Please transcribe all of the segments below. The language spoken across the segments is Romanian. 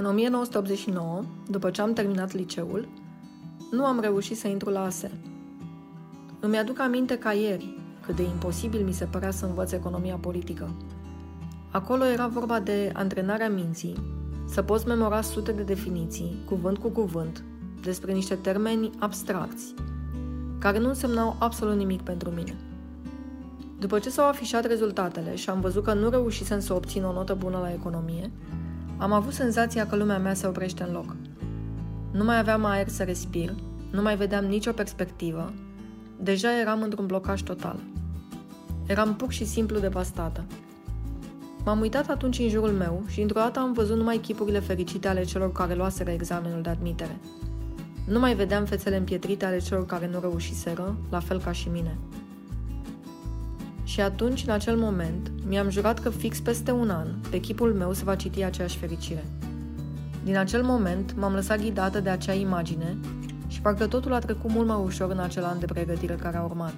În 1989, după ce am terminat liceul, nu am reușit să intru la ASE. Îmi aduc aminte ca ieri cât de imposibil mi se părea să învăț economia politică. Acolo era vorba de antrenarea minții, să poți memora sute de definiții, cuvânt cu cuvânt, despre niște termeni abstracți, care nu însemnau absolut nimic pentru mine. După ce s-au afișat rezultatele și am văzut că nu reușisem să obțin o notă bună la economie, am avut senzația că lumea mea se oprește în loc. Nu mai aveam aer să respir, nu mai vedeam nicio perspectivă, deja eram într-un blocaj total. Eram pur și simplu devastată. M-am uitat atunci în jurul meu și într-o dată am văzut numai chipurile fericite ale celor care luaseră examenul de admitere. Nu mai vedeam fețele împietrite ale celor care nu reușiseră, la fel ca și mine. Și atunci, în acel moment, mi-am jurat că fix peste un an, pe chipul meu se va citi aceeași fericire. Din acel moment, m-am lăsat ghidată de acea imagine și parcă totul a trecut mult mai ușor în acel an de pregătire care a urmat.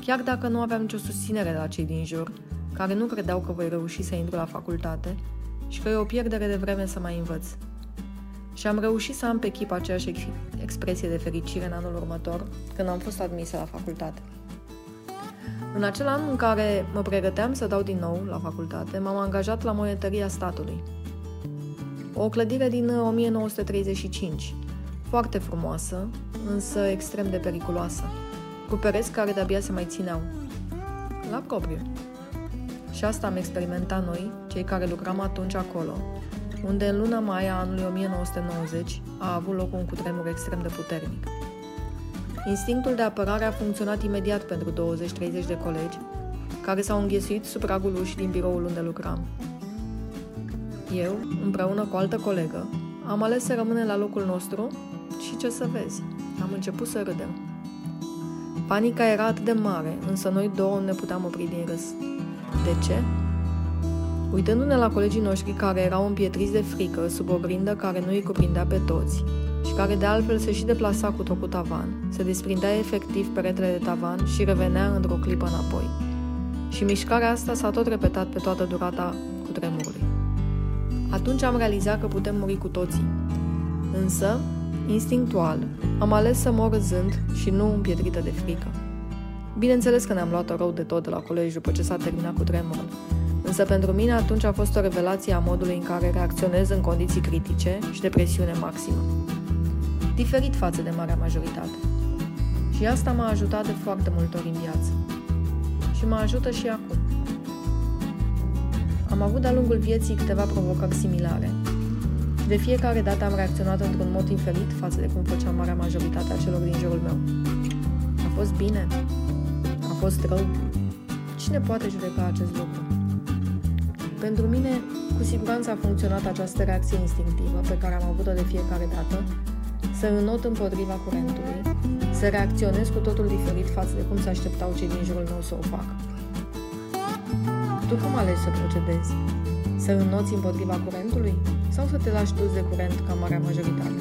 Chiar dacă nu aveam nicio susținere de la cei din jur, care nu credeau că voi reuși să intru la facultate și că e o pierdere de vreme să mai învăț. Și am reușit să am pe chip aceeași expresie de fericire în anul următor, când am fost admisă la facultate. În acel an în care mă pregăteam să dau din nou la facultate, m-am angajat la monetăria statului. O clădire din 1935, foarte frumoasă, însă extrem de periculoasă, cu pereți care de-abia se mai țineau. La propriu. Și asta am experimentat noi, cei care lucram atunci acolo, unde în luna mai a anului 1990 a avut loc un cutremur extrem de puternic. Instinctul de apărare a funcționat imediat pentru 20-30 de colegi, care s-au înghesuit sub pragul ușii din biroul unde lucram. Eu, împreună cu o altă colegă, am ales să rămânem la locul nostru și ce să vezi, am început să râdem. Panica era atât de mare, însă noi două ne puteam opri din râs. De ce? Uitându-ne la colegii noștri care erau împietriți de frică sub o grindă care nu îi cuprindea pe toți și care de altfel se și deplasa cu tot cu tavan, se desprindea efectiv peretele de tavan și revenea într-o clipă înapoi. Și mișcarea asta s-a tot repetat pe toată durata cu tremurului. Atunci am realizat că putem muri cu toții. Însă, instinctual, am ales să mor râzând și nu împietrită de frică. Bineînțeles că ne-am luat-o rău de tot de la colegi după ce s-a terminat cu tremurul, însă pentru mine atunci a fost o revelație a modului în care reacționez în condiții critice și de presiune maximă. Diferit față de marea majoritate. Și asta m-a ajutat de foarte multe ori în viață. Și mă ajută și acum. Am avut de-a lungul vieții câteva provocări similare. Și de fiecare dată am reacționat într-un mod inferit față de cum făcea marea majoritate a celor din jurul meu. A fost bine, a fost rău. Cine poate judeca acest lucru? Pentru mine, cu siguranță a funcționat această reacție instinctivă pe care am avut-o de fiecare dată, să înot împotriva curentului, să reacționez cu totul diferit față de cum se așteptau cei din jurul meu să o facă. Tu cum alegi să procedezi? Să înnoți împotriva curentului sau să te lași dus de curent ca marea majoritate?